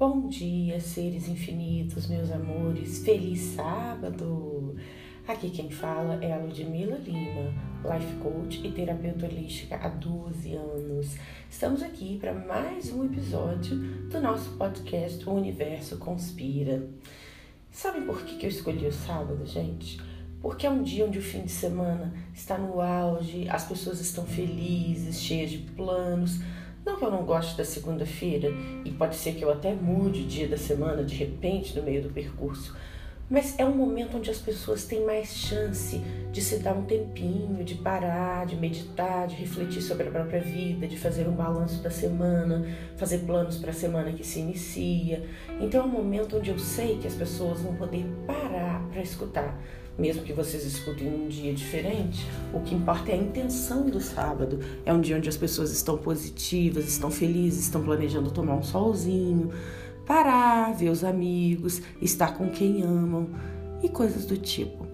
Bom dia, seres infinitos, meus amores. Feliz sábado! Aqui quem fala é a Ludmila Lima, life coach e terapeuta holística há 12 anos. Estamos aqui para mais um episódio do nosso podcast O Universo Conspira. Sabem por que eu escolhi o sábado, gente? Porque é um dia onde o fim de semana está no auge, as pessoas estão felizes, cheias de planos não que eu não goste da segunda-feira, e pode ser que eu até mude o dia da semana de repente no meio do percurso, mas é um momento onde as pessoas têm mais chance de se dar um tempinho, de parar, de meditar, de refletir sobre a própria vida, de fazer um balanço da semana, fazer planos para a semana que se inicia. Então é um momento onde eu sei que as pessoas vão poder parar para escutar mesmo que vocês escutem um dia diferente, o que importa é a intenção do sábado. É um dia onde as pessoas estão positivas, estão felizes, estão planejando tomar um solzinho, parar, ver os amigos, estar com quem amam e coisas do tipo.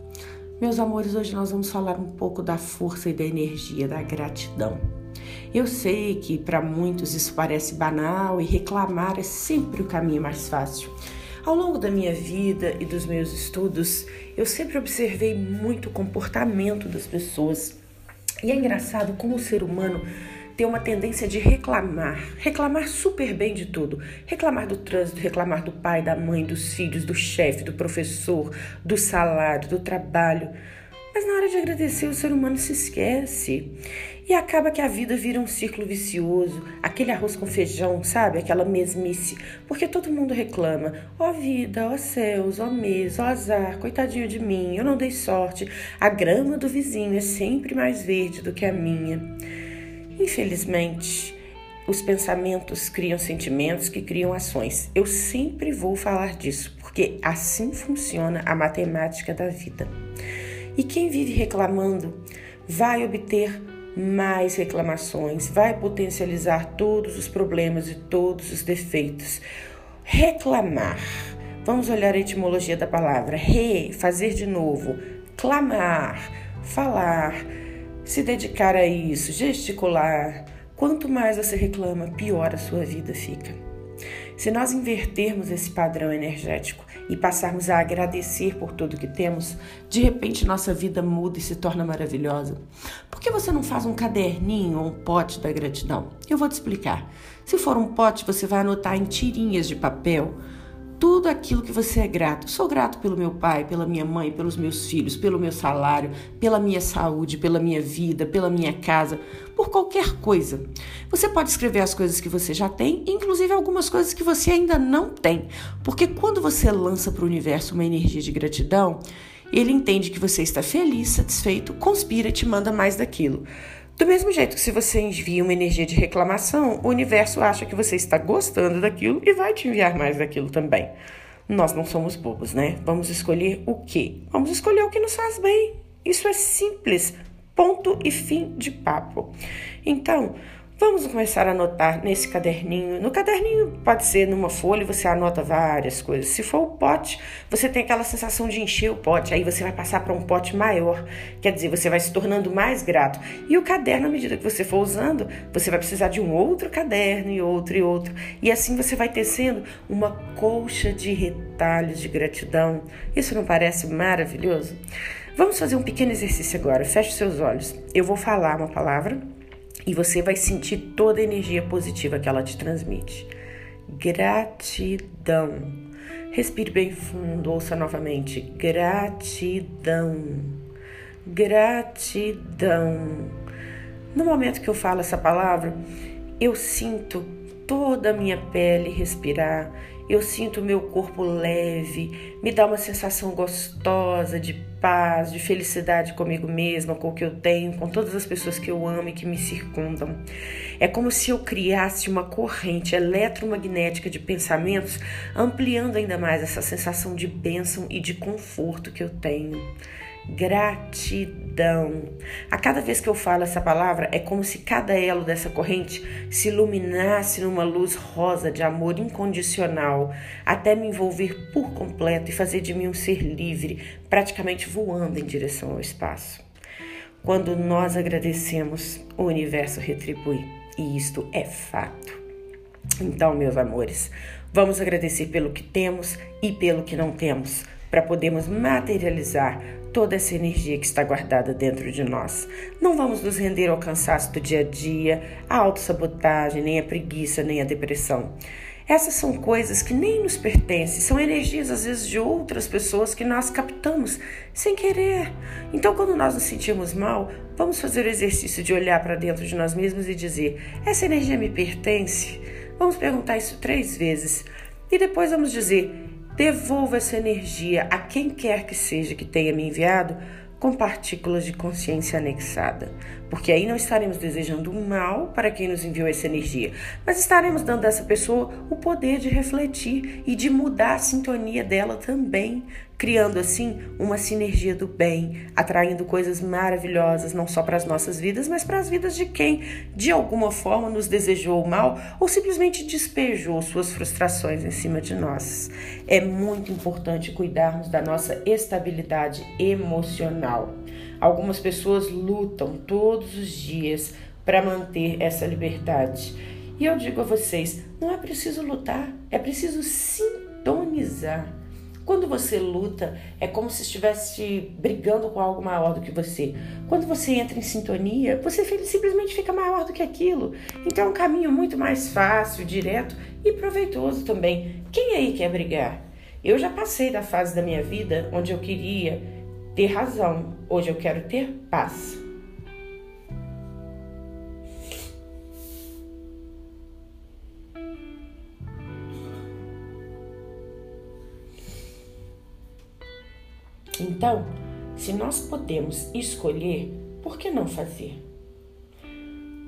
Meus amores, hoje nós vamos falar um pouco da força e da energia da gratidão. Eu sei que para muitos isso parece banal e reclamar é sempre o caminho mais fácil. Ao longo da minha vida e dos meus estudos, eu sempre observei muito o comportamento das pessoas. E é engraçado como o ser humano tem uma tendência de reclamar, reclamar super bem de tudo, reclamar do trânsito, reclamar do pai, da mãe, dos filhos, do chefe, do professor, do salário, do trabalho. Mas na hora de agradecer, o ser humano se esquece. E acaba que a vida vira um círculo vicioso, aquele arroz com feijão, sabe? Aquela mesmice. Porque todo mundo reclama: ó oh, vida, ó oh, céus, ó oh, mês, ó azar, coitadinho de mim, eu não dei sorte. A grama do vizinho é sempre mais verde do que a minha. Infelizmente, os pensamentos criam sentimentos que criam ações. Eu sempre vou falar disso, porque assim funciona a matemática da vida. E quem vive reclamando vai obter mais reclamações, vai potencializar todos os problemas e todos os defeitos. Reclamar. Vamos olhar a etimologia da palavra. Re, fazer de novo. Clamar, falar, se dedicar a isso, gesticular. Quanto mais você reclama, pior a sua vida fica. Se nós invertermos esse padrão energético e passarmos a agradecer por tudo que temos, de repente nossa vida muda e se torna maravilhosa. Por que você não faz um caderninho ou um pote da gratidão? Eu vou te explicar. Se for um pote, você vai anotar em tirinhas de papel tudo aquilo que você é grato. Sou grato pelo meu pai, pela minha mãe, pelos meus filhos, pelo meu salário, pela minha saúde, pela minha vida, pela minha casa, por qualquer coisa. Você pode escrever as coisas que você já tem, inclusive algumas coisas que você ainda não tem, porque quando você lança para o universo uma energia de gratidão, ele entende que você está feliz, satisfeito, conspira e te manda mais daquilo. Do mesmo jeito que se você envia uma energia de reclamação, o universo acha que você está gostando daquilo e vai te enviar mais daquilo também. Nós não somos bobos, né? Vamos escolher o quê? Vamos escolher o que nos faz bem. Isso é simples. Ponto e fim de papo. Então, Vamos começar a anotar nesse caderninho. No caderninho pode ser numa folha, você anota várias coisas. Se for o pote, você tem aquela sensação de encher o pote, aí você vai passar para um pote maior. Quer dizer, você vai se tornando mais grato. E o caderno, à medida que você for usando, você vai precisar de um outro caderno e outro e outro. E assim você vai tecendo uma colcha de retalhos de gratidão. Isso não parece maravilhoso? Vamos fazer um pequeno exercício agora. Feche seus olhos. Eu vou falar uma palavra e você vai sentir toda a energia positiva que ela te transmite. Gratidão. Respire bem fundo, ouça novamente. Gratidão. Gratidão. No momento que eu falo essa palavra, eu sinto toda a minha pele respirar, eu sinto meu corpo leve, me dá uma sensação gostosa de paz, de felicidade comigo mesma, com o que eu tenho, com todas as pessoas que eu amo e que me circundam. É como se eu criasse uma corrente eletromagnética de pensamentos, ampliando ainda mais essa sensação de bênção e de conforto que eu tenho gratidão. A cada vez que eu falo essa palavra, é como se cada elo dessa corrente se iluminasse numa luz rosa de amor incondicional, até me envolver por completo e fazer de mim um ser livre, praticamente voando em direção ao espaço. Quando nós agradecemos, o universo retribui, e isto é fato. Então, meus amores, vamos agradecer pelo que temos e pelo que não temos, para podermos materializar toda essa energia que está guardada dentro de nós. Não vamos nos render ao cansaço do dia a dia, à autossabotagem, nem à preguiça, nem à depressão. Essas são coisas que nem nos pertencem, são energias às vezes de outras pessoas que nós captamos sem querer. Então, quando nós nos sentimos mal, vamos fazer o exercício de olhar para dentro de nós mesmos e dizer: essa energia me pertence? Vamos perguntar isso três vezes e depois vamos dizer: devolva essa energia a quem quer que seja que tenha me enviado com partículas de consciência anexada, porque aí não estaremos desejando mal para quem nos enviou essa energia, mas estaremos dando a essa pessoa o poder de refletir e de mudar a sintonia dela também, criando assim uma sinergia do bem, atraindo coisas maravilhosas não só para as nossas vidas, mas para as vidas de quem de alguma forma nos desejou o mal ou simplesmente despejou suas frustrações em cima de nós. É muito importante cuidarmos da nossa estabilidade emocional. Algumas pessoas lutam todos os dias para manter essa liberdade. E eu digo a vocês, não é preciso lutar, é preciso sintonizar quando você luta, é como se estivesse brigando com algo maior do que você. Quando você entra em sintonia, você simplesmente fica maior do que aquilo. Então é um caminho muito mais fácil, direto e proveitoso também. Quem aí quer brigar? Eu já passei da fase da minha vida onde eu queria ter razão. Hoje eu quero ter paz. Então, se nós podemos escolher, por que não fazer?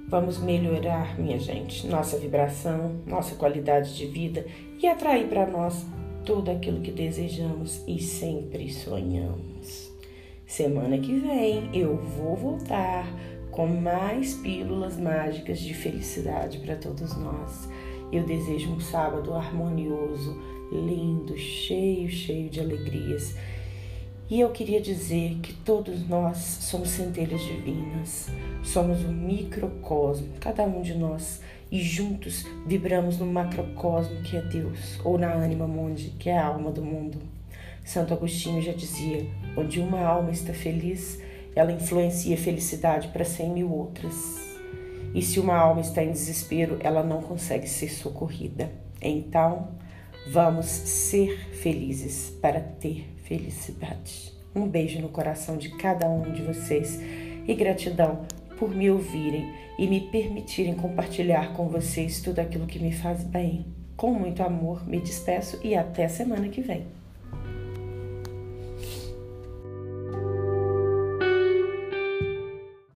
Vamos melhorar, minha gente, nossa vibração, nossa qualidade de vida e atrair para nós tudo aquilo que desejamos e sempre sonhamos. Semana que vem eu vou voltar com mais pílulas mágicas de felicidade para todos nós. Eu desejo um sábado harmonioso, lindo, cheio, cheio de alegrias e eu queria dizer que todos nós somos centelhas divinas, somos um microcosmo, cada um de nós, e juntos vibramos no macrocosmo que é Deus, ou na ânima mundi, que é a alma do mundo. Santo Agostinho já dizia: onde uma alma está feliz, ela influencia felicidade para cem mil outras. E se uma alma está em desespero, ela não consegue ser socorrida. Então, vamos ser felizes para ter felicidade. Um beijo no coração de cada um de vocês e gratidão por me ouvirem e me permitirem compartilhar com vocês tudo aquilo que me faz bem. Com muito amor, me despeço e até semana que vem.